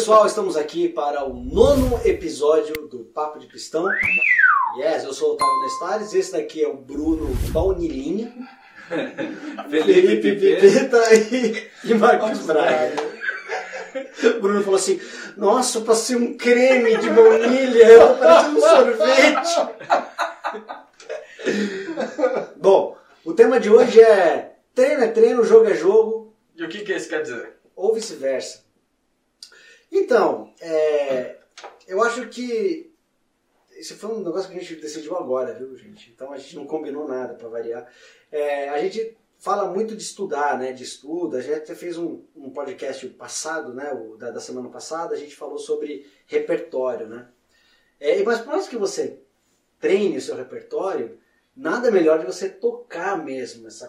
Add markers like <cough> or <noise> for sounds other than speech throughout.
pessoal, estamos aqui para o nono episódio do Papo de Cristão. Yes, eu sou o Otávio Nestares, esse daqui é o Bruno Baunilinha, <laughs> Felipe Pipeta e, e Marcos Braga. O Bruno falou assim, nossa, eu passei um creme de baunilha, eu parecendo um sorvete. <laughs> Bom, o tema de hoje é treino é treino, jogo é jogo, E o que, que isso quer dizer? ou vice-versa. Então, é, eu acho que esse foi um negócio que a gente decidiu agora, viu, gente? Então a gente não combinou nada para variar. É, a gente fala muito de estudar, né? De estudo. A gente até fez um, um podcast passado, né? O, da, da semana passada, a gente falou sobre repertório, né? É, mas por mais que você treine o seu repertório, nada melhor de você tocar mesmo essa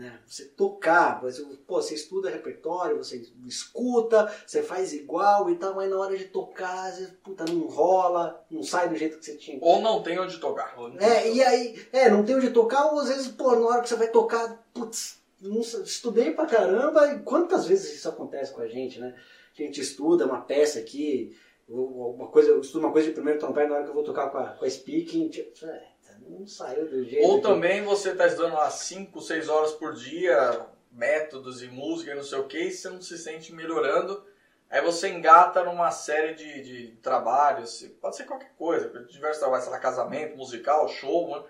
né? Você tocar, você, pô, você estuda repertório, você escuta, você faz igual e tal, mas na hora de tocar, às vezes, puta, não rola, não sai do jeito que você tinha. Ou não tem onde tocar. É, e aí, é, não tem onde tocar, ou às vezes, pô, na hora que você vai tocar, putz, não, estudei pra caramba, e quantas vezes isso acontece com a gente, né? A gente estuda uma peça aqui, uma coisa, eu estudo uma coisa de primeiro trompete, na hora que eu vou tocar com a, com a speaking, tipo, é, não saiu do jeito. Ou que- também você tá estudando lá 5, 6 horas por dia, métodos e música e não sei o que, e você não se sente melhorando. Aí você engata numa série de, de trabalhos, pode ser qualquer coisa, diversos trabalhos, sei lá, casamento, musical, show, né?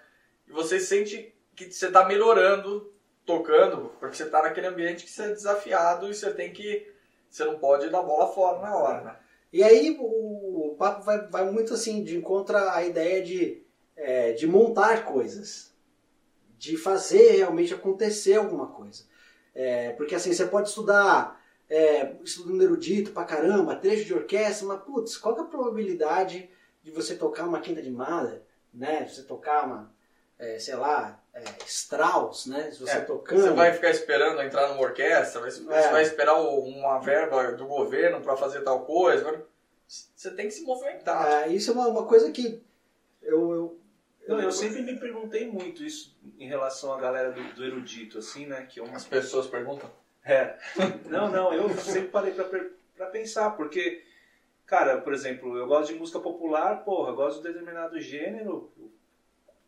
e você sente que você tá melhorando tocando, porque você tá naquele ambiente que você é desafiado e você tem que. Você não pode dar bola fora na hora, né? E aí o, o papo vai, vai muito assim de encontro à ideia de, é, de montar coisas, de fazer realmente acontecer alguma coisa. É, porque assim, você pode estudar, é, estudando erudito pra caramba, trecho de orquestra, mas putz, qual é a probabilidade de você tocar uma quinta de Mahler, né? De você tocar uma, é, sei lá, é, Strauss, né? Se você É, tocando... Você vai ficar esperando entrar numa orquestra, vai- você É. vai esperar uma verba do governo para fazer tal coisa. Você tem que se movimentar. É, isso é uma, uma coisa que eu... eu Não, eu sempre me perguntei muito isso em relação à galera do, do erudito, assim, né? Que é uma As pessoas perguntam. É. Não, não, eu sempre parei pra, pra pensar, porque, cara, por exemplo, eu gosto de música popular, porra, eu gosto de determinado gênero, eu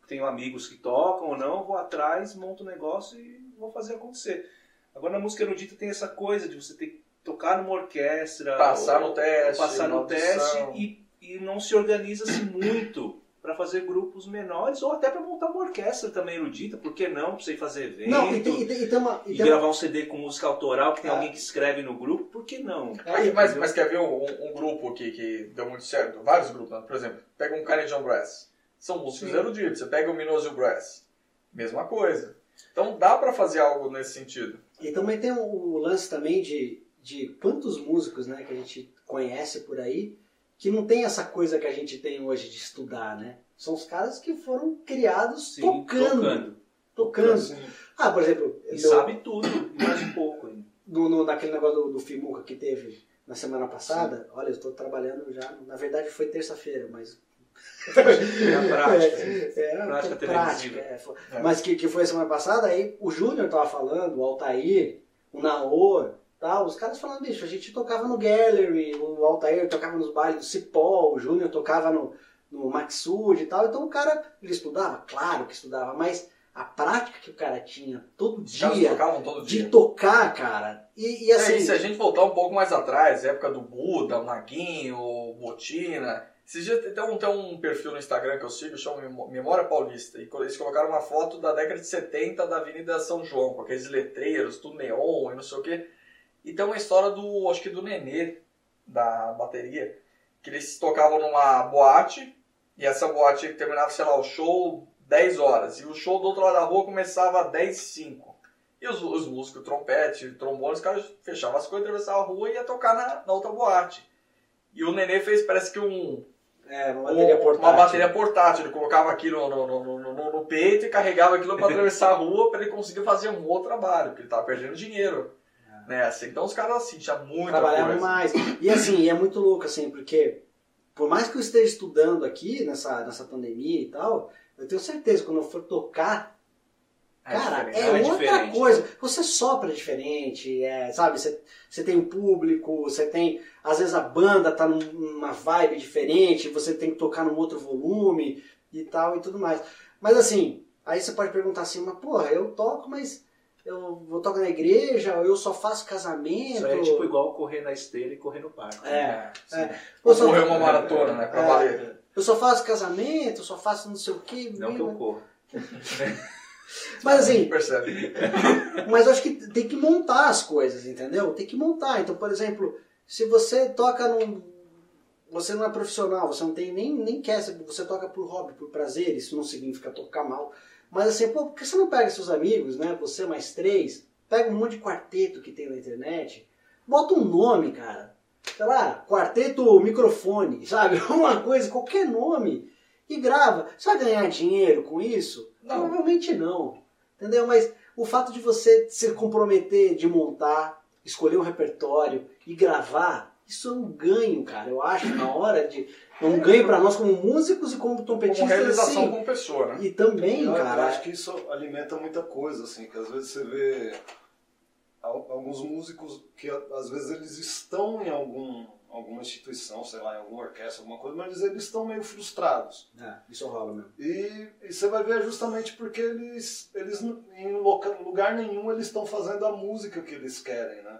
tenho amigos que tocam ou não, vou atrás, monto um negócio e vou fazer acontecer. Agora na música erudita tem essa coisa de você ter que tocar numa orquestra, Passar ou- no teste, passar no teste audição. e, e não se organiza-se muito para fazer grupos menores ou até para montar uma orquestra também erudita, por que não? Pra você ir fazer evento. Não, e tem, e tem, e tem uma... E E tem uma gravar um CD com música autoral, que tem É. alguém que escreve no grupo, por que não? Mas, mas, mas quer ver um, um grupo aqui que deu muito certo? Vários grupos, né? por exemplo, pega um Carnegie Brass. São músicos Sim. eruditos. Você pega o Minozio Brass. Mesma coisa. Então dá para fazer algo nesse sentido. E também tem o lance também de, de quantos músicos né, que a gente conhece por aí que não tem essa coisa que a gente tem hoje de estudar, né? São os caras que foram criados Sim, tocando. tocando. Tocando. Ah, por exemplo, E meu- sabe tudo, mais um pouco ainda. no, no- naquele negócio do, do Fimuca que teve na semana passada, olha, eu estou trabalhando já, na verdade foi terça-feira, mas... <laughs> É a prática. É, é, Prática televisiva. é, foi- É. Mas que, que foi a semana passada, aí o Júnior tava falando, o Altair, o Naor, os caras falando, bicho, a gente tocava no Gallery, o Altair tocava nos bailes do Cipó, o Júnior tocava no, no Maxud e tal, então o cara, ele estudava? Claro que estudava, mas a prática que o cara tinha todo dia todo de dia. tocar, cara, e, e É, assim... e se a gente voltar um pouco mais atrás, época do Buda, Maguinho, Botina. Esses dias tem um, tem um perfil no Instagram que eu sigo, chama Memó- Memória Paulista. E eles colocaram uma foto da década de 70 da Avenida São João, com aqueles letreiros, tudo neon e não sei o quê. E tem uma história do, acho que do Nenê, da bateria, que eles tocavam numa boate, e essa boate terminava, sei lá, o show 10 horas. E o show do outro lado da rua começava às 10 h 05 e os, os músicos, trompete, trombone, os caras fechavam as coisas, atravessavam a rua e ia tocar na, na outra boate. E o Nenê fez, parece que um, É, uma bateria um- portátil. uma bateria portátil. Ele colocava aquilo no, no, no, no- no peito e carregava aquilo para <laughs> atravessar a rua para ele conseguir fazer um outro trabalho, porque ele tava perdendo dinheiro. Né? Assim, então os caras assim, tinha muita trabalhavam coisa. mais. E assim, é muito louco, assim, porque por mais que eu esteja estudando aqui nessa, nessa pandemia e tal, eu tenho certeza que quando eu for tocar, Cara, diferente. é, é outra diferente. coisa. Você sopra diferente, é, sabe? Você, você tem um público, você tem. Às vezes a banda tá num- numa vibe diferente, você tem que tocar num outro volume e tal e tudo mais. Mas assim, aí você pode perguntar assim, mas porra, eu toco, mas eu vou tocar na igreja, ou eu só faço casamento. Isso aí é tipo igual correr na esteira e correr no parque. É, Sim. é. Eu só, Correr uma maratona, né? Pra É. valer. eu só faço casamento, eu só faço não sei o que. Não que eu corro. <laughs> Mas assim, <laughs> Percebe? <laughs> Mas acho que tem que montar as coisas, entendeu? Tem que montar. Então, por exemplo, se você toca num. Você não é profissional, você não tem nem, nem quer, você toca por hobby, por prazer, isso não significa tocar mal. Mas assim, pô, por que você não pega seus amigos, né? Você mais três, pega um monte de quarteto que tem na internet, bota um nome, cara. Sei lá, quarteto microfone, <laughs> sabe? Uma coisa, qualquer nome, e grava. Você vai ganhar dinheiro com isso? Não. Provavelmente não. Entendeu? Mas o fato de você se comprometer de montar, escolher um repertório e gravar, isso é um ganho, cara. Eu acho, na hora de. É um ganho pra nós como músicos e como Como trompetistas. realização assim. como pessoa, né? E também, Eu, eu cara. acho que isso alimenta muita coisa, assim, que às vezes você vê al- alguns músicos que às vezes eles estão em algum, alguma instituição, sei lá, em alguma orquestra, alguma coisa, mas eles estão meio frustrados. É, isso rola mesmo. E, e você vai ver justamente porque eles, eles em lugar nenhum eles estão fazendo a música que eles querem, né?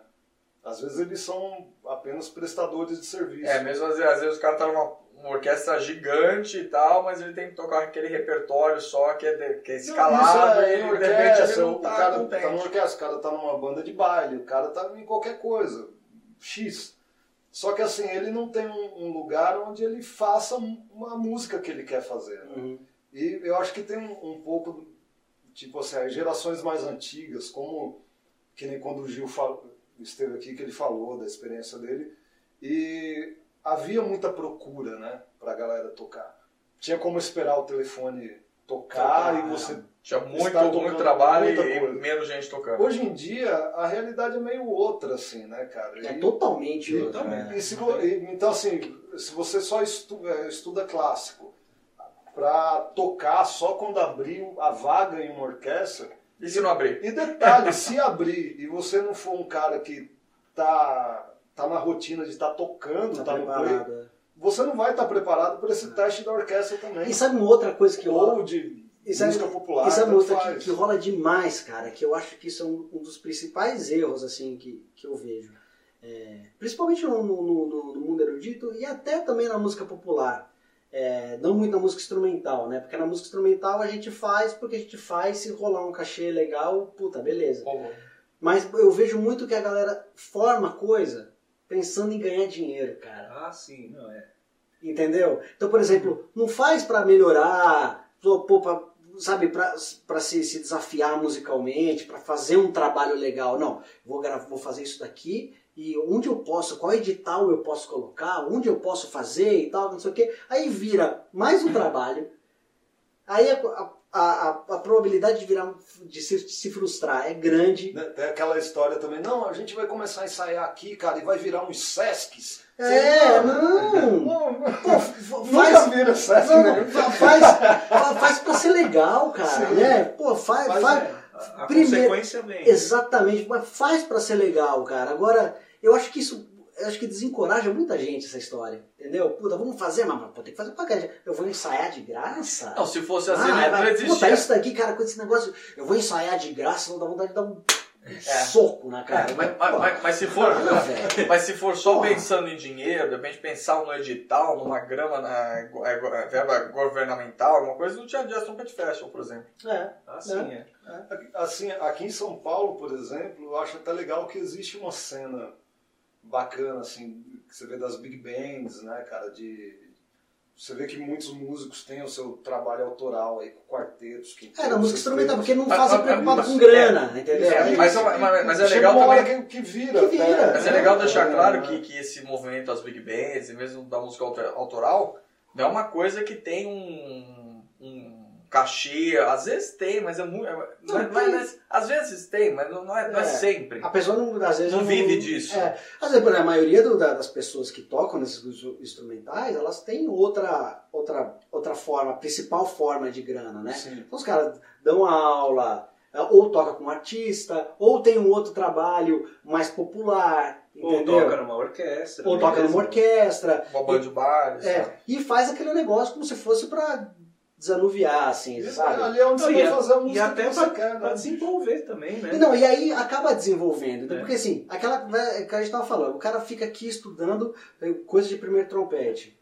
Às vezes eles são apenas prestadores de serviço. É, mesmo às vezes, às vezes o cara tá numa uma orquestra gigante e tal, mas ele tem que tocar aquele repertório só que é, de- que é Não, escalado isso é e de repente ele orquestra, não o tá cara contente. tá numa orquestra, o cara tá numa banda de baile, o cara tá em qualquer coisa, X. Só que assim, ele não tem um, um lugar onde ele faça um- uma música que ele quer fazer. né? Uhum. E eu acho que tem um, um pouco, tipo assim, as gerações mais antigas, como que nem quando o Gil fal- esteve aqui, que ele falou da experiência dele, e havia muita procura, né, pra galera tocar. Tinha como esperar o telefone tocar Tocar, e você Tinha muito, muito trabalho e, coisa. menos gente tocando. Hoje em dia, a realidade é meio outra, assim, né, cara? É E- totalmente. e- outra, totalmente. né? e e- então, assim, se você só estu- eh, estuda clássico para tocar só quando abrir a vaga em uma orquestra, E se não abrir? e detalhe, <laughs> se abrir e você não for um cara que tá, tá na rotina de estar tocando, Tá tá no play, é. você não vai estar preparado para esse teste da orquestra também. E sabe uma outra coisa que rola? Ou de E sabe- música popular, E sabe outra que, que rola demais, cara, que eu acho que isso é um, um dos principais erros, assim, que, que eu vejo. É, principalmente no, no, no- no mundo erudito e até também na música popular. É, não muito na música instrumental, né? Porque na música instrumental a gente faz porque a gente faz, se rolar um cachê legal, puta, beleza. Mas eu vejo muito que a galera forma coisa pensando em ganhar dinheiro, cara. Ah, sim, não é. Entendeu? Então, por exemplo, não faz pra melhorar, pô, pra, sabe, pra, pra se, se desafiar musicalmente, pra fazer um trabalho legal. Não, vou, vou fazer isso daqui e onde eu posso, qual edital eu posso colocar, onde eu posso fazer e tal, não sei o quê. Aí vira mais um trabalho. Aí a, a, a, a probabilidade de virar de se, de se frustrar é grande. Né, Tem aquela história também, não, a gente vai começar a ensaiar aqui, cara, e vai virar uns Sescs. É, não. Não, Pô, f- <laughs> Nunca faz, vira Sesc, Não, né? fa- faz, fa- faz pra ser legal, cara, Sim. né? Pô, faz, Mas faz é. A, a Primeiro- consequência vem. exatamente, mas faz pra ser legal, cara. Agora, eu acho que isso, eu acho que desencoraja muita gente essa história, entendeu? Puta, vamos fazer, mas pô, tem que fazer pra caralho. Eu vou ensaiar de graça? Não, se fosse assim, Ah, não existia. puta, isso daqui, cara, com esse negócio, eu vou ensaiar de graça, não dá vontade de dar um É. soco na cara. É, mas, mas- mas- mas se for, ah, mas se for só Porra. pensando em dinheiro, de repente pensar no edital, numa grama, na é, é, verba governamental, alguma coisa, não tinha Jazz Trumpet Festival, por exemplo. É, Ah, sim, é. Assim, aqui em São Paulo, por exemplo, eu acho até legal que existe uma cena bacana, assim, que você vê das big bands, né, cara, de... Você vê que muitos músicos têm o seu trabalho autoral aí, com quartetos. Que é, na música instrumental, porque não Mas- fazem mas- preocupado mas- com grana, entendeu? É, Aí- mas- mas- mas é legal uma hora também- Que, que vira. Que vira. até, Mas é né? legal deixar claro É, que, que esse movimento das big bands, e mesmo da música autor- autoral, não é uma coisa que tem um cachê. Às vezes tem, mas é muito. é- não é- Não, não é- não é- às vezes tem, mas não, não é, não é É. sempre. A pessoa não, às vezes Não vive disso. É, às vezes, a maioria do- da- das pessoas que tocam nesses instrumentais, elas têm outra, outra, outra forma, a principal forma de grana, né? Sim. Então os caras dão aula, ou toca com um artista, ou tem um outro trabalho mais popular, Ou entendeu? toca numa orquestra. Ou toca numa orquestra. Uma banda de bares. É, e faz aquele negócio como se fosse pra desanuviar, assim, sabe? Ali é onde você Não, vai e a- fazer a E música até que você pra, quer, pra né? desenvolver também, né? E Não, e aí acaba desenvolvendo. então, É. Porque assim, aquela né, que a gente tava falando, o cara fica aqui estudando eh, coisa de primeiro trompete.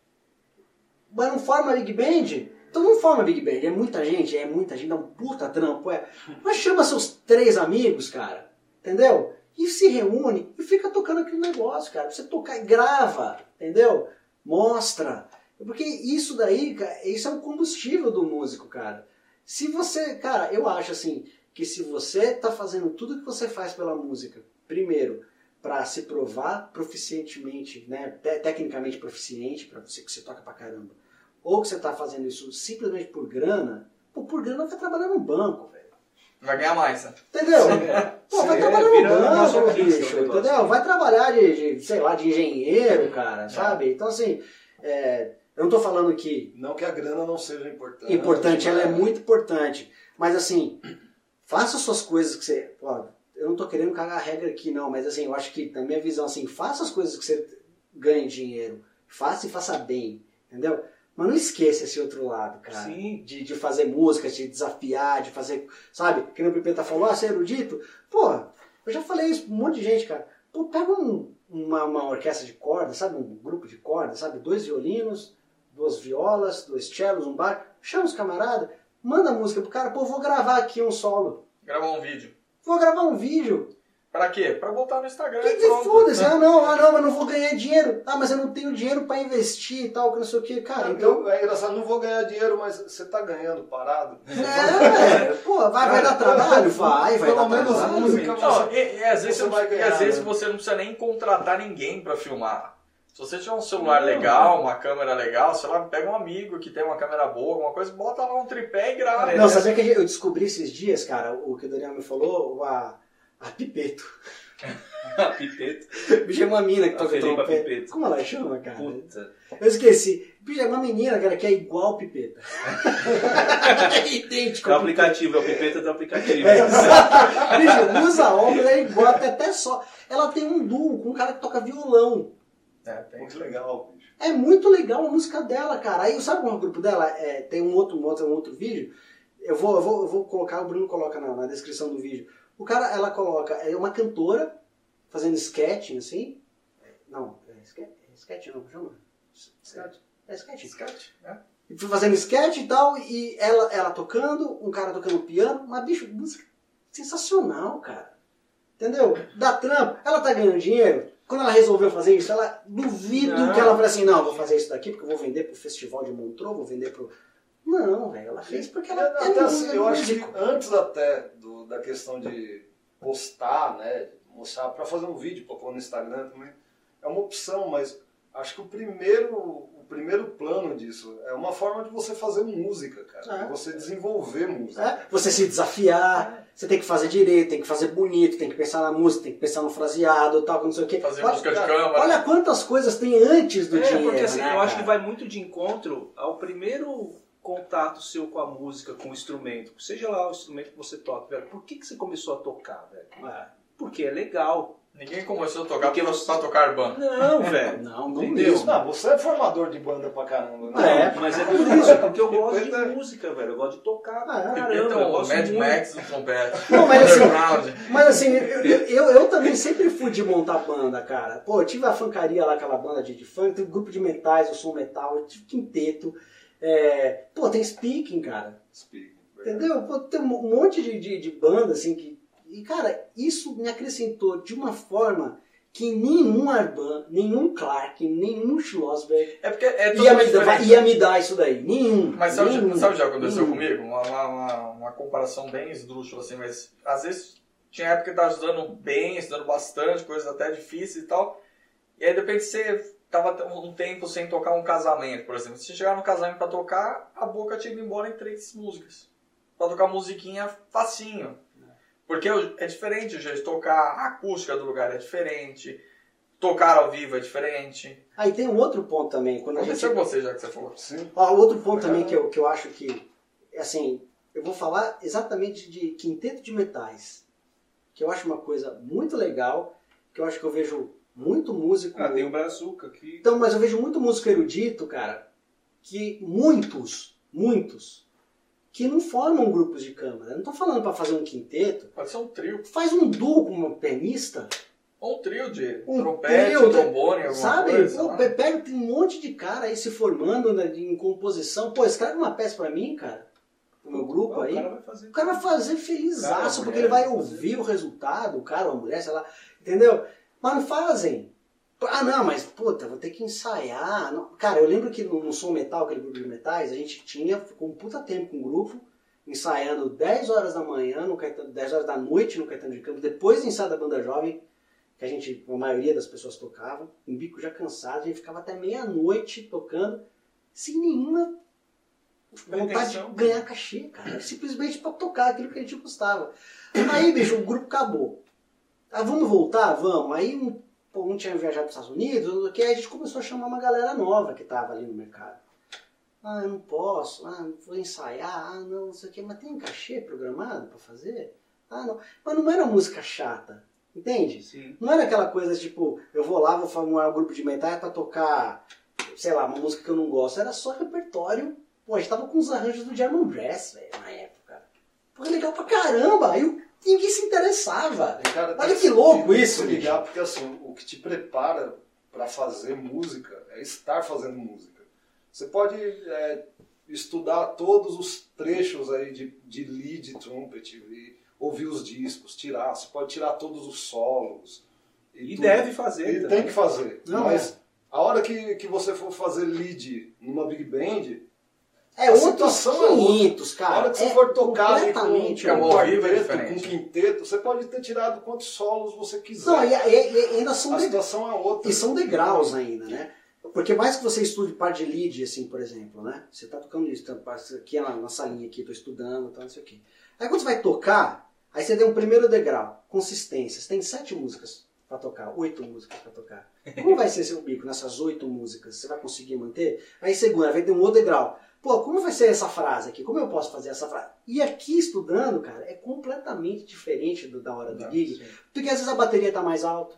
Mas não forma Big Band? Então não forma Big Band. É muita gente, é muita gente, dá um puta trampo. É. Mas chama seus três amigos, cara. Entendeu? E se reúne e fica tocando aquele negócio, cara. Você tocar e grava, entendeu? Mostra. Porque isso daí, cara, isso é um combustível do músico, cara. Se você, cara, eu acho assim, que se você tá fazendo tudo que você faz pela música, primeiro, para se provar proficientemente, né, te- tecnicamente proficiente, para você que você toca pra caramba, ou que você tá fazendo isso simplesmente por grana, pô, por grana vai trabalhar no banco, velho. Vai ganhar mais, né? Entendeu? É. Pô, vai Sim, trabalhar no banco, o bicho, entendeu? Vai trabalhar de, de, sei lá, de engenheiro, cara, sabe? Então, assim, é, eu não tô falando que Não que a grana não seja importante. importante, ela é muito importante. Mas assim, faça suas coisas que você. Ó, eu não tô querendo cagar a regra aqui, não, mas assim, eu acho que na minha visão, assim, faça as coisas que você ganhe dinheiro. Faça e faça bem, entendeu? Mas não esqueça esse outro lado, cara. Sim. De, de fazer música, de desafiar, de fazer. Sabe? Que nem o Pipeta falou, ah, você é erudito? Pô, eu já falei isso pra um monte de gente, cara. Pô, pega um- uma, uma orquestra de cordas, sabe? Um grupo de cordas, sabe? Dois violinos, duas violas, dois cellos, um bar. Chama os camaradas, manda a música pro cara, pô, vou gravar aqui um solo. Gravar um vídeo. Vou gravar um vídeo. Pra quê? Pra botar no Instagram Que foda-se? Ah, não, ah, não, mas não vou <laughs> ganhar dinheiro. Ah, mas eu não tenho dinheiro pra investir e tal, que não sei o que. Cara, então. eu, é engraçado, não vou ganhar dinheiro, mas você tá ganhando parado. <laughs> É, pô, vai, vai dar trabalho? <laughs> Vai, vai Pelo dar menos música Não, e, e às vezes, Você você, vai e ganhar, às vezes né? você não precisa nem contratar ninguém pra filmar. Se você tiver um celular legal, uma câmera legal, sei lá, pega um amigo que tem uma câmera boa, alguma coisa, bota lá um tripé e grava. Não, sabia que eu descobri esses dias, cara, o que o Daniel me falou, a, a Pipeto. <laughs> Pipeta. Bicho é uma mina que A toca trompete. Pipeto. Como ela chama, cara? Puta. Eu esqueci. Bicho é uma menina, cara, que é igual Pipeta. <laughs> é idêntico. É o aplicativo, é o Pipeta do aplicativo. É, exato. Bicho, usa óculos, é igual, até, até só. Ela tem um duo com um cara que toca violão. É, tem. Muito legal, bicho. É muito legal a música dela, cara. Aí sabe qual é o grupo dela? É, tem um outro, um outro, um outro vídeo. Eu vou, eu vou, eu vou colocar, o Bruno coloca na, na descrição do vídeo. O cara, ela coloca, é uma cantora fazendo sketching, assim. Não, é sketch, é sketch não, chama? Sketch. É sketch. Sketch, né? E fui fazendo sketch e tal, e ela, ela tocando, um cara tocando piano, mas bicho, música sensacional, cara. Entendeu? Dá trampo. Ela tá ganhando dinheiro. Quando ela resolveu fazer isso, ela duvido Não. que ela fale assim, não, vou fazer isso daqui porque eu vou vender pro festival de Montreux, vou vender pro. Não, velho, ela fez porque ela É, é até assim, eu acho que antes até do- da questão de postar, né, mostrar para fazer um vídeo para pôr no Instagram também, é uma opção, mas acho que o primeiro, primeiro plano disso é uma forma de você fazer música, cara, É. você desenvolver música. É, você se desafiar, você tem que fazer direito, tem que fazer bonito, tem que pensar na música, tem que pensar no fraseado tal, não sei o quê. Fazer olha, música de câmara. olha quantas coisas tem antes do É, dinheiro. porque assim, né, eu acho que vai muito de encontro ao primeiro contato seu com a música, com o instrumento. Seja lá o instrumento que você toca, velho. Por que, que você começou a tocar, velho? É. Porque é legal. Ninguém começou a tocar Porque você- pra tocar banda. Não, <laughs> velho. Não, não Entendeu? mesmo. Não, você é formador de banda pra caramba, É, né? mas é por isso, porque eu gosto de <laughs> música, velho. Eu gosto de tocar pra Ah, é. caramba. eu Então, o gosto Mad muito. Max do trompete. <laughs> Não, mas assim-. Mas assim, eu, eu, eu também sempre fui de montar banda, cara. Pô, eu tive a funkaria lá, aquela banda de, de funk, tem um grupo de metais, eu sou metal, eu tive quinteto. É, pô, tem speaking, cara. Speak. Entendeu? Pô, tem um monte de, de, de banda, assim, que. E, cara, isso me acrescentou de uma forma que nenhum Arban, nenhum Clark, nenhum Schlossberg É porque é ia me, dar, ia me dar isso daí. Nenhum. Mas sabe, nenhum, sabe o que aconteceu nenhum. comigo? Uma, uma, uma, comparação bem esdrúxula, assim, mas às vezes tinha época que eu tava estudando bem, estudando bastante, coisas até difíceis e tal. E aí de repente você tava um tempo sem tocar um casamento, por exemplo. Se você chegar no casamento pra tocar, a boca tinha ido embora em três músicas. Pra tocar musiquinha facinho. Porque é diferente o jeito de tocar, a acústica do lugar é diferente, tocar ao vivo é diferente. Aí tem um outro ponto também. Quando a gente Aconteceu com você já que você falou. Sim. Ó, outro ponto também que eu, que eu acho que, assim, eu vou falar exatamente de quinteto de metais, que eu acho uma coisa muito legal, que eu acho que eu vejo muito músico. Ah, tem o Brazuca aqui. Então, mas eu vejo muito músico erudito, cara, que muitos, muitos, que não formam grupos de câmara. Não tô falando pra fazer um quinteto. Pode ser um trio. Faz um duo com uma pianista, Ou um trio de Um trompete, trio de- trombone, alguma sabe? coisa. Pe- pega, tem um monte de cara aí se formando né, em composição. Pô, escreve uma peça pra mim, cara, pro meu grupo Ah, aí. O cara vai fazer. O cara vai fazer felizaço, porque ele vai ouvir o resultado, o cara a mulher, sei lá, entendeu? Mas não fazem. Ah, não, mas puta, vou ter que ensaiar. Não. Cara, eu lembro que no, Som Metal, aquele grupo de metais, a gente tinha, ficou um puta tempo com o grupo, ensaiando 10 horas da manhã, no Caetano, 10 horas da noite no Caetano de Campos, depois do ensaio da banda jovem, que a gente, a maioria das pessoas tocavam, em bico já cansado, a gente ficava até meia-noite tocando, sem nenhuma vontade de ganhar cachê, cara. Simplesmente pra tocar aquilo que a gente gostava. Aí, bicho, o grupo acabou. Ah, vamos voltar? Vamos. Aí um, pô, um tinha viajado para os Estados Unidos, que aí a gente começou a chamar uma galera nova que tava ali no mercado. Ah, eu não posso, ah, vou ensaiar, ah, não, não sei o quê, mas tem cachê programado pra fazer? Ah, não. Mas não era música chata, entende? Sim. Não era aquela coisa tipo, eu vou lá, vou formar um grupo de metal pra tocar, sei lá, uma música que eu não gosto. Era só repertório. Pô, a gente tava com os arranjos do German Brass, velho, na época. Pô, legal pra caramba. Aí o- ninguém se interessava. Cara Olha que louco tem isso, se ligar, porque assim, o que te prepara para fazer música é estar fazendo música. Você pode é, estudar todos os trechos aí de, de lead trumpet e ouvir os discos, tirar. Você pode tirar todos os solos. E tudo. deve fazer. E também. tem que fazer. Não, mas a hora que, que você for fazer lead numa big band, É A outros situação é 500, a cara. hora que você é for tocar ali com, com é quarteto, com quinteto, você pode ter tirado quantos solos você quiser. Não, e, e- e ainda são a de- situação é outra. E são degraus ainda, né? Porque mais que você estude parte de lead, assim, por exemplo, né? Você tá tocando isso, tá, aqui na, na salinha aqui, tô estudando, tá, não sei o quê. Aí quando você vai tocar, aí você deu um primeiro degrau, consistência. Você tem sete músicas pra tocar, oito músicas pra tocar. Como vai ser seu bico nessas oito músicas? Você vai conseguir manter? Aí segunda, vai ter um outro degrau. Pô, como vai ser essa frase aqui? Como eu posso fazer essa frase? E aqui estudando, cara, é completamente diferente do, da hora do gig. Porque às vezes a bateria tá mais alta,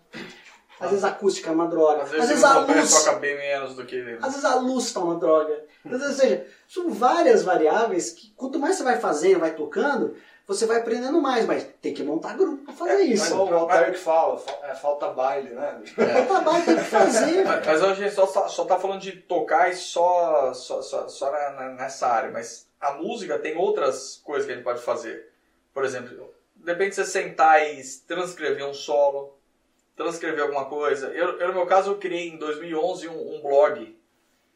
às vezes a acústica é uma droga, Às às vezes, vezes, o a luz. toca bem menos do que... Às vezes a luz tá uma droga. Às vezes, ou seja, são várias variáveis que quanto mais você vai fazendo, vai tocando, você vai aprendendo mais, mas tem que montar grupo pra fazer É, Mas isso. o que o Altair que fala, fa- é, falta baile, né? O trabalho tem que fazer. Mas, mas hoje a gente só, tá- só tá falando de tocar e só, só, só, só na- na- nessa área, mas a música tem outras coisas que a gente pode fazer. Por exemplo, depende de você sentar e transcrever um solo, transcrever alguma coisa. Eu, eu, no meu caso, eu criei em 2011 um, um blog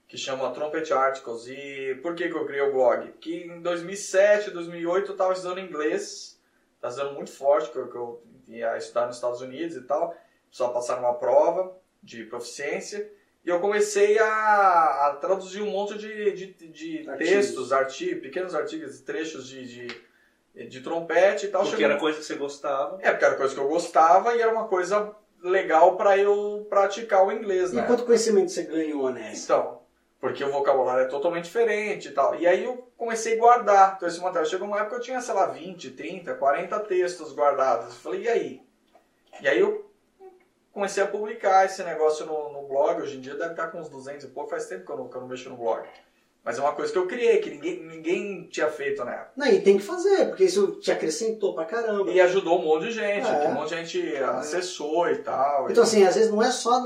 que chama Trumpet Articles. E por que, que eu criei o blog? Porque em 2007, 2008 eu estava estudando inglês, estava estudando muito forte, que eu, que eu ia estudar nos Estados Unidos e tal, só passar uma prova de proficiência. E eu comecei a, a traduzir um monte de, de, de Artigos. textos, artigos, pequenos artigos, trechos de, de, de trompete e tal. Porque Chegou- era coisa que você gostava. é, porque era coisa que eu gostava e era uma coisa legal para eu praticar o inglês, E né? quanto conhecimento você ganhou nessa? Então, porque o vocabulário é totalmente diferente e tal. E aí eu comecei a guardar todo esse material. Chegou uma época que eu tinha, sei lá, 20, 30, 40 textos guardados. Eu falei, e aí? E aí eu comecei a publicar esse negócio no, no blog. Hoje em dia deve estar com uns 200 e pouco. Faz tempo que eu não, que eu não mexo no blog. Mas é uma coisa que eu criei, que ninguém, ninguém tinha feito na época. Não, e tem que fazer, porque isso te acrescentou pra caramba. E ajudou um monte de gente, É. um monte de gente acessou e tal. Então, assim, às vezes não é só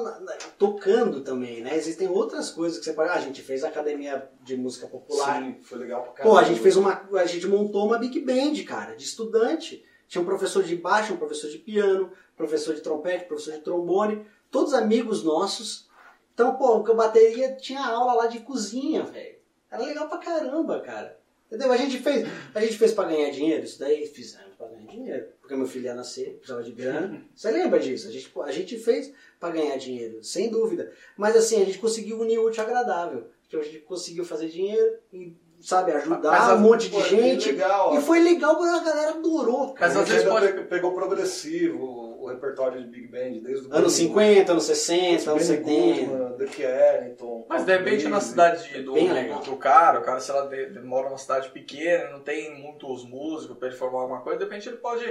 tocando também, né? Existem outras coisas que você pode. Ah, a gente fez a academia de música popular. Sim, foi legal pra Pô, caramba. a gente fez uma. A gente montou uma big band, cara, de estudante. Tinha um professor de baixo, um professor de piano, professor de trompete, professor de trombone, todos amigos nossos. Então, pô, o que eu bateria tinha aula lá de cozinha, velho. Era legal pra caramba, cara. Entendeu? A gente fez, a gente fez pra ganhar dinheiro, isso daí fizemos pra ganhar dinheiro. Porque meu filho ia nascer, precisava de grana. <laughs> Você lembra disso? A gente, a gente fez pra ganhar dinheiro, sem dúvida. Mas assim, a gente conseguiu unir o útil agradável. Então, a gente conseguiu fazer dinheiro e sabe, ajudar um monte de gente. legal. E foi legal, a galera adorou, cara. Mas às vezes pode- pe- pegou progressivo, o repertório de Big Band, desde o Anos Benny 50, anos 60, anos Benny 70. Goodman, Duke Ellington. Mas de repente na Davis. cidade do, Bem legal. do cara, o cara, sei lá, de- de- mora numa cidade pequena, não tem muitos músicos pra ele formar alguma coisa, de repente ele pode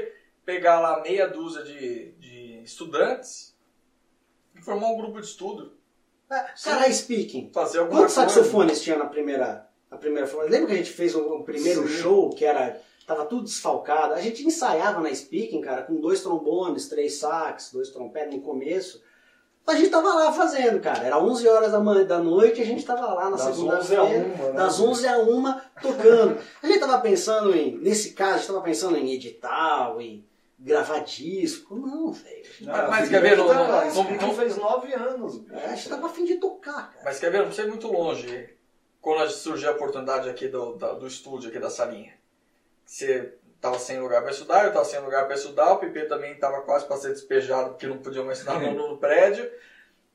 pegar lá meia dúzia de, de estudantes e formar um grupo de estudo, Cara, speaking. fazer alguma Quantos coisa. saxofones tinha na primeira, na primeira forma? Lembra que a gente fez o, o primeiro Sim. show que era. Tava tudo desfalcado. A gente ensaiava na speaking, cara, com dois trombones, três sax, dois trompetes no começo. A gente tava lá fazendo, cara. Era 11 horas da, manhã, da noite e a gente tava lá na Das 11 a segunda-feira. 1, né? Das 11 a 1 tocando. A gente tava pensando em, nesse caso, a gente tava pensando em editar, em gravar disco. Não, velho. Mas- quer ver, não- não- não- não- fez nove anos. bicho. É, a gente tava afim de tocar, cara. Mas quer ver, não precisa ir muito longe. Quando surgiu a oportunidade aqui do, da- do estúdio, aqui da salinha. Você tava sem lugar para estudar, eu tava sem lugar para estudar, o Pipe também tava quase para ser despejado porque não podia mais estudar no, no prédio.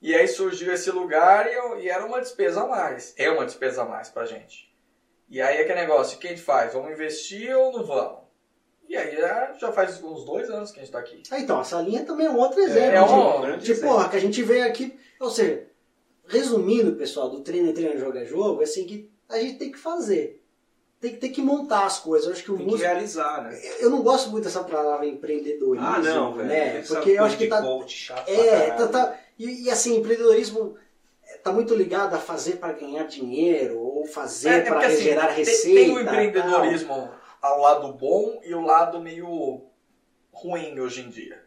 E aí surgiu esse lugar e, eu- e era uma despesa a mais. É uma despesa a mais pra gente. E aí é que negócio, o que a gente faz? Vamos investir ou não vamos? E aí já, já faz uns dois anos que a gente tá aqui. Ah, então, essa linha também é um outro exemplo. É de- um de, exemplo. porra, que a gente veio aqui. Ou seja, resumindo, pessoal, do treino é treino, jogo é jogo, é assim que a gente tem que fazer. Tem que ter que montar as coisas. Eu acho que o Tem que músico. realizar, né? Eu não gosto muito dessa palavra empreendedorismo, Ah, não, velho. né? Porque eu acho que tá. coach É, tá, tá- e, e assim, empreendedorismo tá muito ligado a fazer para ganhar dinheiro ou fazer para porque, assim, gerar tem- receita. Tem o empreendedorismo ao lado bom e o lado meio ruim hoje em dia.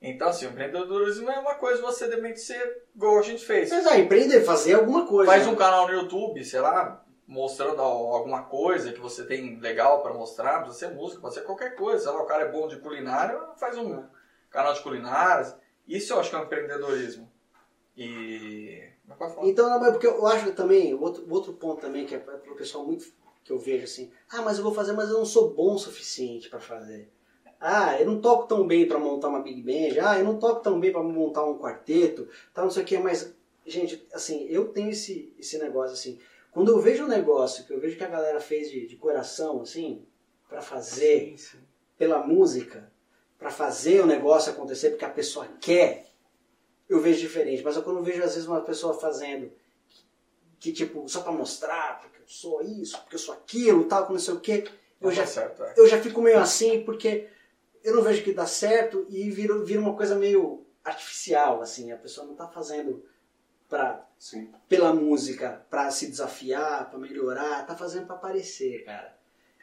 Então, assim, o empreendedorismo é uma coisa você de repente ser igual a gente fez. tal. Mas é, empreender, fazer alguma coisa. Faz um canal no YouTube, sei lá, mostrando al- alguma coisa que você tem legal pra mostrar, pode ser música, pode ser qualquer coisa. Sei lá, o cara é bom de culinária, faz um canal de culinárias. Isso eu acho que é um empreendedorismo. E. Então, não, porque eu acho também, outro, outro ponto também, que é para o pessoal muito que eu vejo assim, ah, mas eu vou fazer, mas eu não sou bom o suficiente para fazer. Ah, eu não toco tão bem para montar uma big band. Ah, eu não toco tão bem para montar um quarteto, tal, não sei o que, mas gente, assim, eu tenho esse esse negócio assim, quando eu vejo um negócio que eu vejo que a galera fez de, de coração assim, para fazer Sim, sim. pela música, para fazer o negócio acontecer porque a pessoa quer, eu vejo diferente. Mas eu quando vejo às vezes uma pessoa fazendo que, tipo, só para mostrar, porque eu sou isso, porque eu sou aquilo, tal, não sei o quê, eu Não já, certo, é. eu já fico meio assim porque eu não vejo que dá certo e vira, vira uma coisa meio artificial, assim, a pessoa não tá fazendo pra, Sim. pela música, pra se desafiar, pra melhorar, tá fazendo pra aparecer, cara.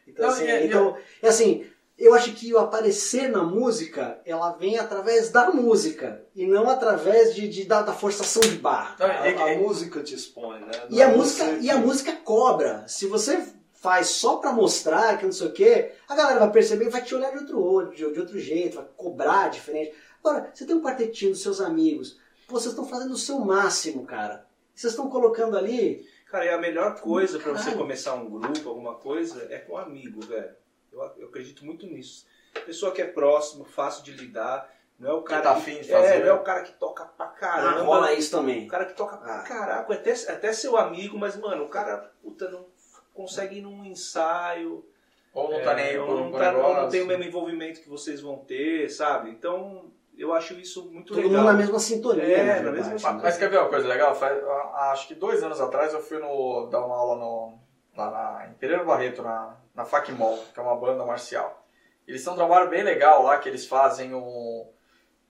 Então, Não, assim, e- então, é assim, eu acho que o aparecer na música, ela vem através da música e não através de, de da, da forçação de barra. Não, A, é- a é- música te expõe, né? Não E a é música, e a música cobra. Se você faz só pra mostrar que não sei o quê, a galera vai perceber e vai te olhar de outro olho, de, de outro jeito, vai cobrar diferente. Agora, você tem um quartetinho dos seus amigos, pô, vocês estão fazendo o seu máximo, cara. Vocês estão colocando ali. Cara, e a melhor coisa pra você começar um grupo, alguma coisa, é com amigo, velho. Eu, eu acredito muito nisso. Pessoa que é próximo, fácil de lidar. Não é o cara tá que, afim de é, fazer. não é o cara que toca pra Ah, caramba. rola isso também. O cara que toca Ah. pra caraca, até, até seu amigo, mas, mano, o cara, puta, não consegue ir num ensaio. Ou não tá é, nem aí ou por não, um tá- ou negócio. não tem o mesmo envolvimento que vocês vão ter, sabe? Então, eu acho isso muito Todo legal. mundo na mesma sintonia. É, na mesma sintonia. Mas quer ver uma coisa legal? Faz- acho que dois anos atrás eu fui no, dar uma aula no, lá na, em Pereira Barreto, na, na FACMOL, que é uma banda marcial. Eles têm um trabalho bem legal lá, que eles fazem um...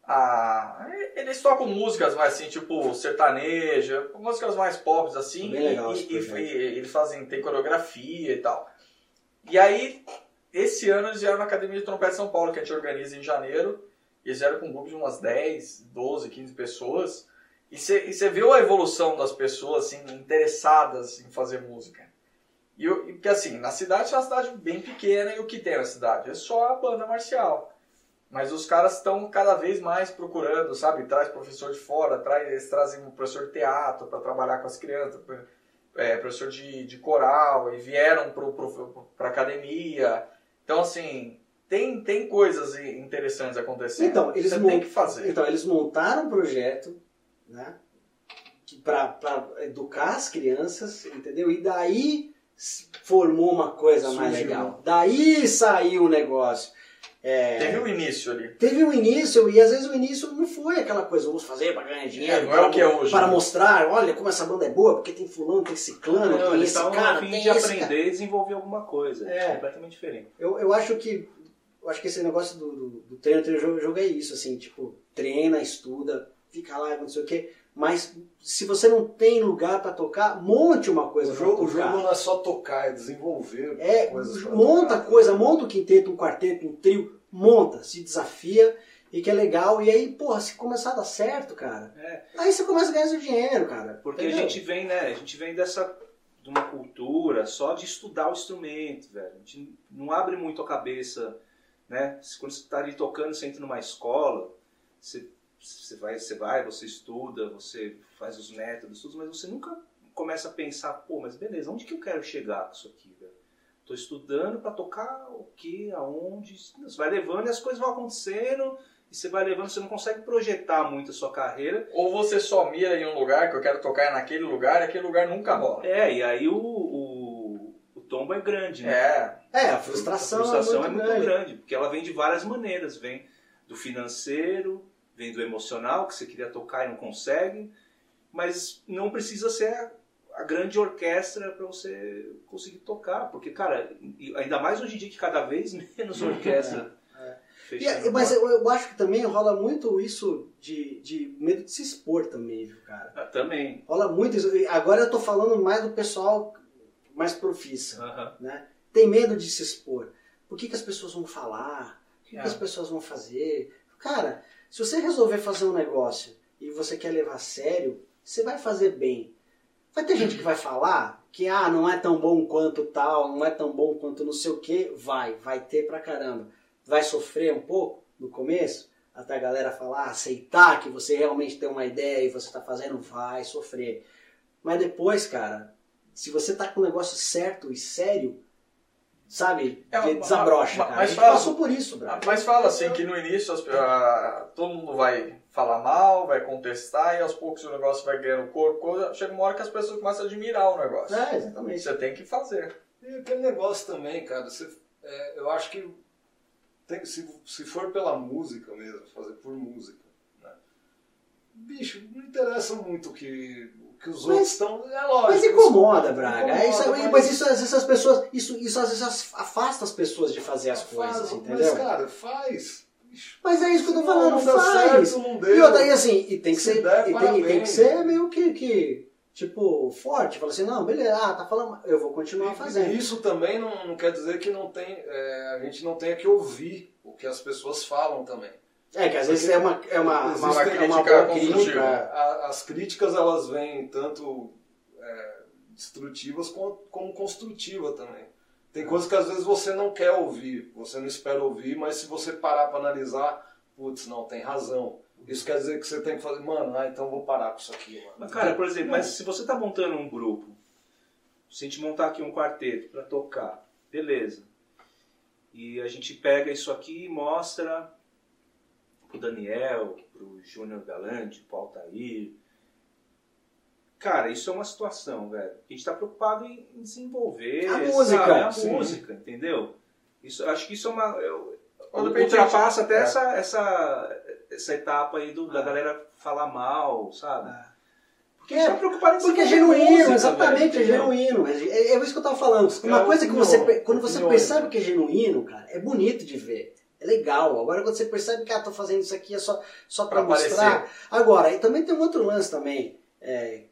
A, eles tocam músicas mais assim, tipo sertaneja, músicas mais pop assim, Bem legal e, e, e eles fazem, tem coreografia e tal. E aí, esse ano eles vieram na Academia de Trompete de São Paulo, que a gente organiza em janeiro, eles vieram com um grupo de umas 10, 12, 15 pessoas, e você viu a evolução das pessoas assim, interessadas em fazer música. E, eu- porque assim, na cidade é uma cidade bem pequena e o que tem na cidade? É só a banda marcial. Mas os caras estão cada vez mais procurando, sabe? Traz professor de fora, traz, eles trazem um professor de teatro para trabalhar com as crianças, é, professor de, de coral, e vieram para academia. Então, assim, tem, tem coisas interessantes acontecendo. Então, eles Você tem que fazer. Então, eles montaram um projeto, né? Para educar as crianças, entendeu? E daí formou uma coisa mais Surgiu. legal. Daí saiu o negócio. É, Teve um início ali. Teve um início, e às vezes o início não foi aquela coisa, vamos fazer para ganhar dinheiro. É, não é o que é hoje, Para né? mostrar, olha como essa banda é boa, porque tem fulano, tem ciclano, Não, tem eles esse cara, a fim tem de esse cara. aprender e desenvolver alguma coisa. É. Completamente diferente. Eu, eu acho que eu acho que esse negócio do, do, do treino, treino, jogo, jogo é isso, assim, tipo, treina, estuda, fica lá, não sei o quê. Mas se você não tem lugar para tocar, monte uma coisa O pra jogo, o jogo não é só tocar, é desenvolver É, coisas monta tocar. coisa, monta um quinteto, um quarteto, um trio, monta, se desafia e que é legal. E aí, porra, se começar a dar certo, cara, É. aí você começa a ganhar seu dinheiro, cara. Porque Entendeu? a gente vem, né? A gente vem dessa de uma cultura só de estudar o instrumento, velho. A gente não abre muito a cabeça, né? Quando você está ali tocando, você entra numa escola, você, você vai, você vai, você estuda, você faz os métodos, tudo, mas você nunca começa a pensar, pô, mas beleza, onde que eu quero chegar com isso aqui, velho? Tô estudando para tocar o que, aonde, você vai levando e as coisas vão acontecendo e você vai levando, você não consegue projetar muito a sua carreira Ou você só mira em um lugar que eu quero tocar naquele lugar e aquele lugar nunca rola. É, e aí o, o, é grande, né? É. É, a frustração, a frustração é muito, grande. grande, porque ela vem de várias maneiras. Vem do financeiro, vem do emocional, que você queria tocar e não consegue, mas não precisa ser a, grande orquestra para você conseguir tocar, porque, cara, ainda mais hoje em dia que cada vez <laughs> menos orquestra. E, fechando mas eu, eu acho que também rola muito isso de, de medo de se expor também, viu, cara? Ah, Também. Rola muito isso. Agora eu tô falando mais do pessoal mais profissa, né? Tem medo de se expor. O que, que as pessoas vão falar? O que, que É. as pessoas vão fazer? Cara, se você resolver fazer um negócio e você quer levar a sério, você vai fazer bem. Vai ter gente que vai falar que ah, não é tão bom quanto tal, não é tão bom quanto não sei o que. Vai, vai ter pra caramba. Vai sofrer um pouco no começo, até a galera falar, aceitar que você realmente tem uma ideia e você está fazendo, vai sofrer. Mas depois, cara, se você tá com o negócio certo e sério, sabe, É, desabrocha, mas- cara. mas a gente fala- passou por isso, brother. Mas fala assim que no início as- ah, todo mundo vai falar mal, vai contestar e aos poucos o negócio vai ganhando corpo. Chega uma hora que as pessoas começam a admirar o negócio. É, exatamente. Você tem que fazer. E aquele negócio também, cara, você, é, eu acho que tem- se, se for pela música mesmo, fazer por música, né? bicho, não interessa muito o que, que os Mas- outros estão. É lógico. Mas incomoda, Braga. Incomoda, É isso, mas- mas isso, essas pessoas, isso, isso às vezes afasta as pessoas de fazer as Faz, coisas, Mas, entendeu? cara, faz. Mas é isso que eu tô falando, não faz. certo, não deu. E outra, e assim, e tem que Se ser, der, e tem, e tem que ser meio que, que, tipo, forte. Fala assim, não, beleza, ah, tá falando, eu vou continuar E- fazendo. Isso também não, não quer dizer que não tem, é, a gente não tenha que ouvir o que as pessoas falam também. É, que às vezes é uma, é uma, uma, é uma crítica boa construtiva. crítica. As críticas elas vêm tanto é, destrutivas como, como construtivas também. Tem coisas que às vezes você não quer ouvir, você não espera ouvir, mas se você parar para analisar, putz, não, tem razão. Isso quer dizer que você tem que fazer, mano, ah, então vou parar com isso aqui, mano. Mas, cara, por exemplo, mas se você tá montando um grupo, se a gente montar aqui um quarteto para tocar, beleza. E a gente pega isso aqui e mostra pro Daniel, pro Júnior Galante, pro Altair. Cara, isso é uma situação, velho. A gente tá preocupado em desenvolver A sabe? música, a sim. música, entendeu? Isso, acho que isso é uma. eu- ultrapassa até é. essa, essa, essa etapa aí do, da Ah. galera falar mal, sabe? Ah. Porque tá preocupado em Porque é genuíno, música, exatamente, velho, é genuíno. É, é isso que eu tava falando. Uma É coisa que você, quando você opiniões, percebe que é genuíno, cara, é bonito de ver. É legal. Agora quando você percebe que, ah, tô fazendo isso aqui é só, só pra, Pra mostrar. Agora, e também tem um outro lance também. É,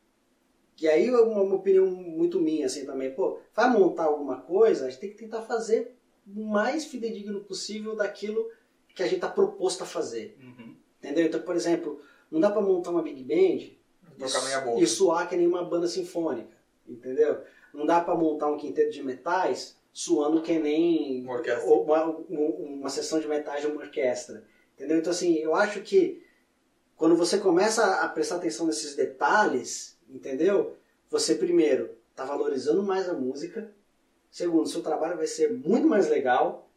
que aí é uma, uma opinião muito minha, assim, também. Pô, vai montar alguma coisa, a gente tem que tentar fazer o mais fidedigno possível daquilo que a gente tá proposto a fazer. Uhum. Entendeu? Então, por exemplo, não dá pra montar uma big band e suar que nem uma banda sinfônica, entendeu? Não dá pra montar um quinteto de metais suando que nem Uma uma, um- uma sessão de metais de uma orquestra, entendeu? Então assim, eu acho que quando você começa a prestar atenção nesses detalhes, entendeu? Você primeiro tá valorizando mais a música, segundo, seu trabalho vai ser muito mais legal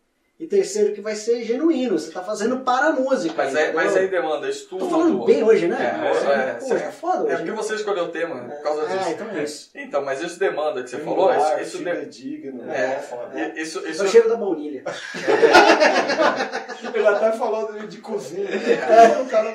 E terceiro, que vai ser genuíno. Você tá fazendo para a música. Mas, é, entendeu? mas aí demanda estudo. Tô falando bem hoje, né? É, é, Pô, é, tá foda É hoje. porque né? você escolheu o tema por causa disso. Ah, então é isso. Então, mas isso demanda que você falou, Arte, isso, isso, de- digno, É. né? Foda. i- isso, isso, é o cheiro da baunilha. <laughs> Ele até falou de, de cozinha. né? O cara...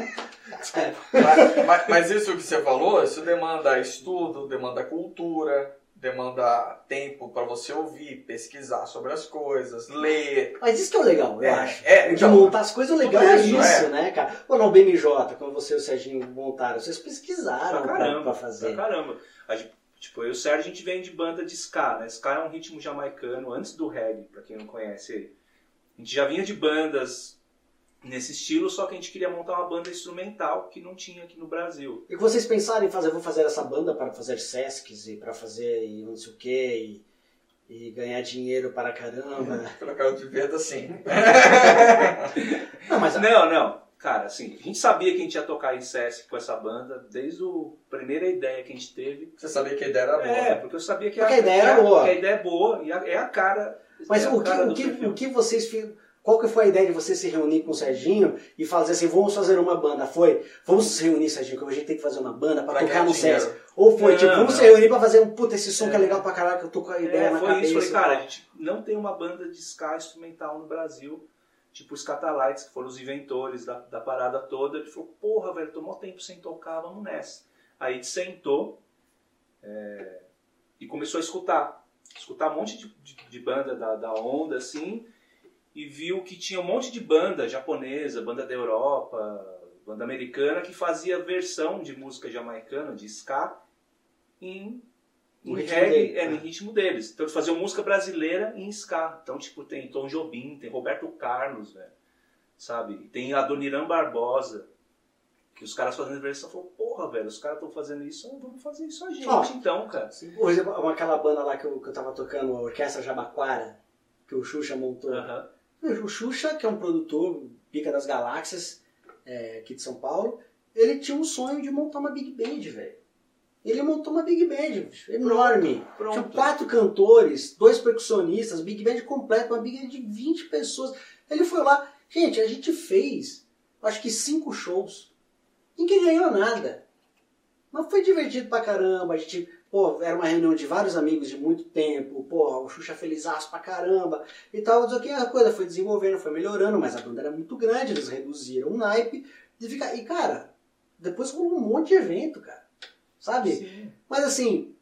mas, mas- mas isso que você falou, isso demanda estudo, demanda cultura, demanda tempo para você ouvir, pesquisar sobre as coisas, ler. Mas isso que é o legal, eu É, acho. é, de então, montar as coisas, o legal é isso, isso, né, cara? Ou não, o BMJ, quando você e o Serginho montaram, vocês pesquisaram Pra caramba, pra fazer. Pra caramba. A gente- tipo, eu e o Sérgio, a gente vem de banda de ska, né? Ska é um ritmo jamaicano, antes do reggae, pra quem não conhece. A gente já vinha de bandas nesse estilo, só que a gente queria montar uma banda instrumental que não tinha aqui no Brasil. E que vocês pensaram em fazer, vou fazer essa banda para fazer Sescs e para fazer e não sei o que e, e ganhar dinheiro para caramba. <laughs> Pelo cara de venda, sim. <laughs> Não, mas Não, não. Cara, assim, a gente sabia que a gente ia tocar em Sesc com essa banda, desde a primeira ideia que a gente teve. Você sabia que a ideia era boa. É, porque eu sabia que, Porque a ideia que era boa. que a ideia é boa e a- é a cara. Mas é a o que, cara o, do que, o que vocês fi- Qual que foi a ideia de você se reunir com o Serginho e fazer assim, vamos fazer uma banda? Foi, vamos se reunir, Serginho, que a gente tem que fazer uma banda Pra tocar no. SESC. Ou foi, Não, tipo, vamos não. se reunir pra fazer um, puta, esse som que é É. legal pra caralho, que eu tô com a ideia É, na foi cabeça. isso. Falei, cara, a gente não tem uma banda de ska instrumental no Brasil, tipo os Catalites, que foram os inventores da, da parada toda. Ele falou, porra, velho, tomou tempo sem tocar, vamos nessa. Aí a gente sentou é, e começou a escutar. Escutar um monte de, de, de banda da, da onda, assim, e viu que tinha um monte de banda japonesa, banda da Europa, banda americana, que fazia versão de música jamaicana, de ska, em em ritmo reggae, dele. é, no ritmo deles. Então eles faziam música brasileira em ska. Então, tipo, tem Tom Jobim, tem Roberto Carlos, velho. Sabe? Tem Adoniran Barbosa. Que os caras fazendo versão falou, porra, velho, os caras estão fazendo isso, vamos fazer isso a gente, então, cara. Por exemplo, aquela banda lá que eu, que eu tava tocando, a Orquestra Jabaquara, que o Xuxa montou. Aham. O Xuxa, que é um produtor, pica das galáxias, é, aqui de São Paulo, ele tinha um sonho de montar uma Big Band, velho. Ele montou uma Big Band enorme. Pronto. Tinha quatro cantores, dois percussionistas, Big Band completa, uma Big Band de 20 pessoas. Ele foi lá, gente, a gente fez, acho que cinco shows. Ninguém ganhou nada. Mas foi divertido pra caramba, a gente, pô, era uma reunião de vários amigos de muito tempo, pô, o Xuxa felizaço pra caramba e tal, o que, a coisa foi desenvolvendo, foi melhorando, mas a banda era muito grande, eles reduziram o naipe de ficar. E cara, depois rolou um monte de evento, cara. Sabe? Sim. Mas assim,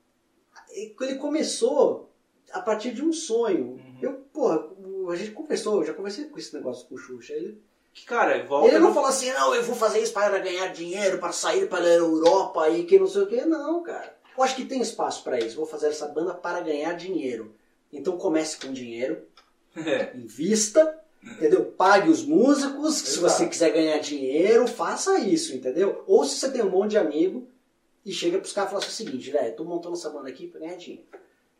ele começou a partir de um sonho. Uhum. Eu, porra, a gente conversou, eu já conversei com esse negócio com o Xuxa. Ele, Que, cara, volta ele não no- falou assim, não, eu vou fazer isso para ganhar dinheiro, para sair para a Europa e que não sei o que. Não, cara. Eu acho que tem espaço para isso. Vou fazer essa banda para ganhar dinheiro. Então comece com dinheiro, É. invista, entendeu? Pague os músicos, se Exato. você quiser ganhar dinheiro, faça isso, entendeu? Ou se você tem um monte de amigo e chega pros caras e fala assim, o seguinte, velho, tô montando essa banda aqui pra ganhar dinheiro.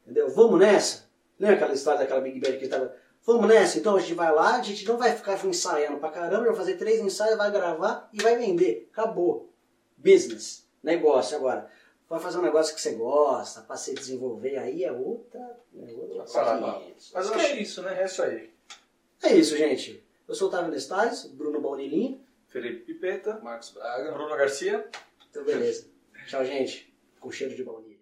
Entendeu? Vamos nessa? Lembra aquela história daquela Big Band que tava. Vamos nessa, então a gente vai lá, a gente não vai ficar ensaiando pra caramba, vai fazer três ensaios, vai gravar e vai vender. Acabou. Business. Negócio agora. Vai fazer um negócio que você gosta, pra se desenvolver, aí é outra. É outra Parada. 500. Mas Acho eu que acho é isso, né? É isso aí. É isso, gente. Eu sou o Otávio Nestares, Bruno Baunilinho. Felipe Pipeta. Marcos Braga. Bruno Garcia. Então, beleza. Tchau, gente. Com cheiro de baunilha.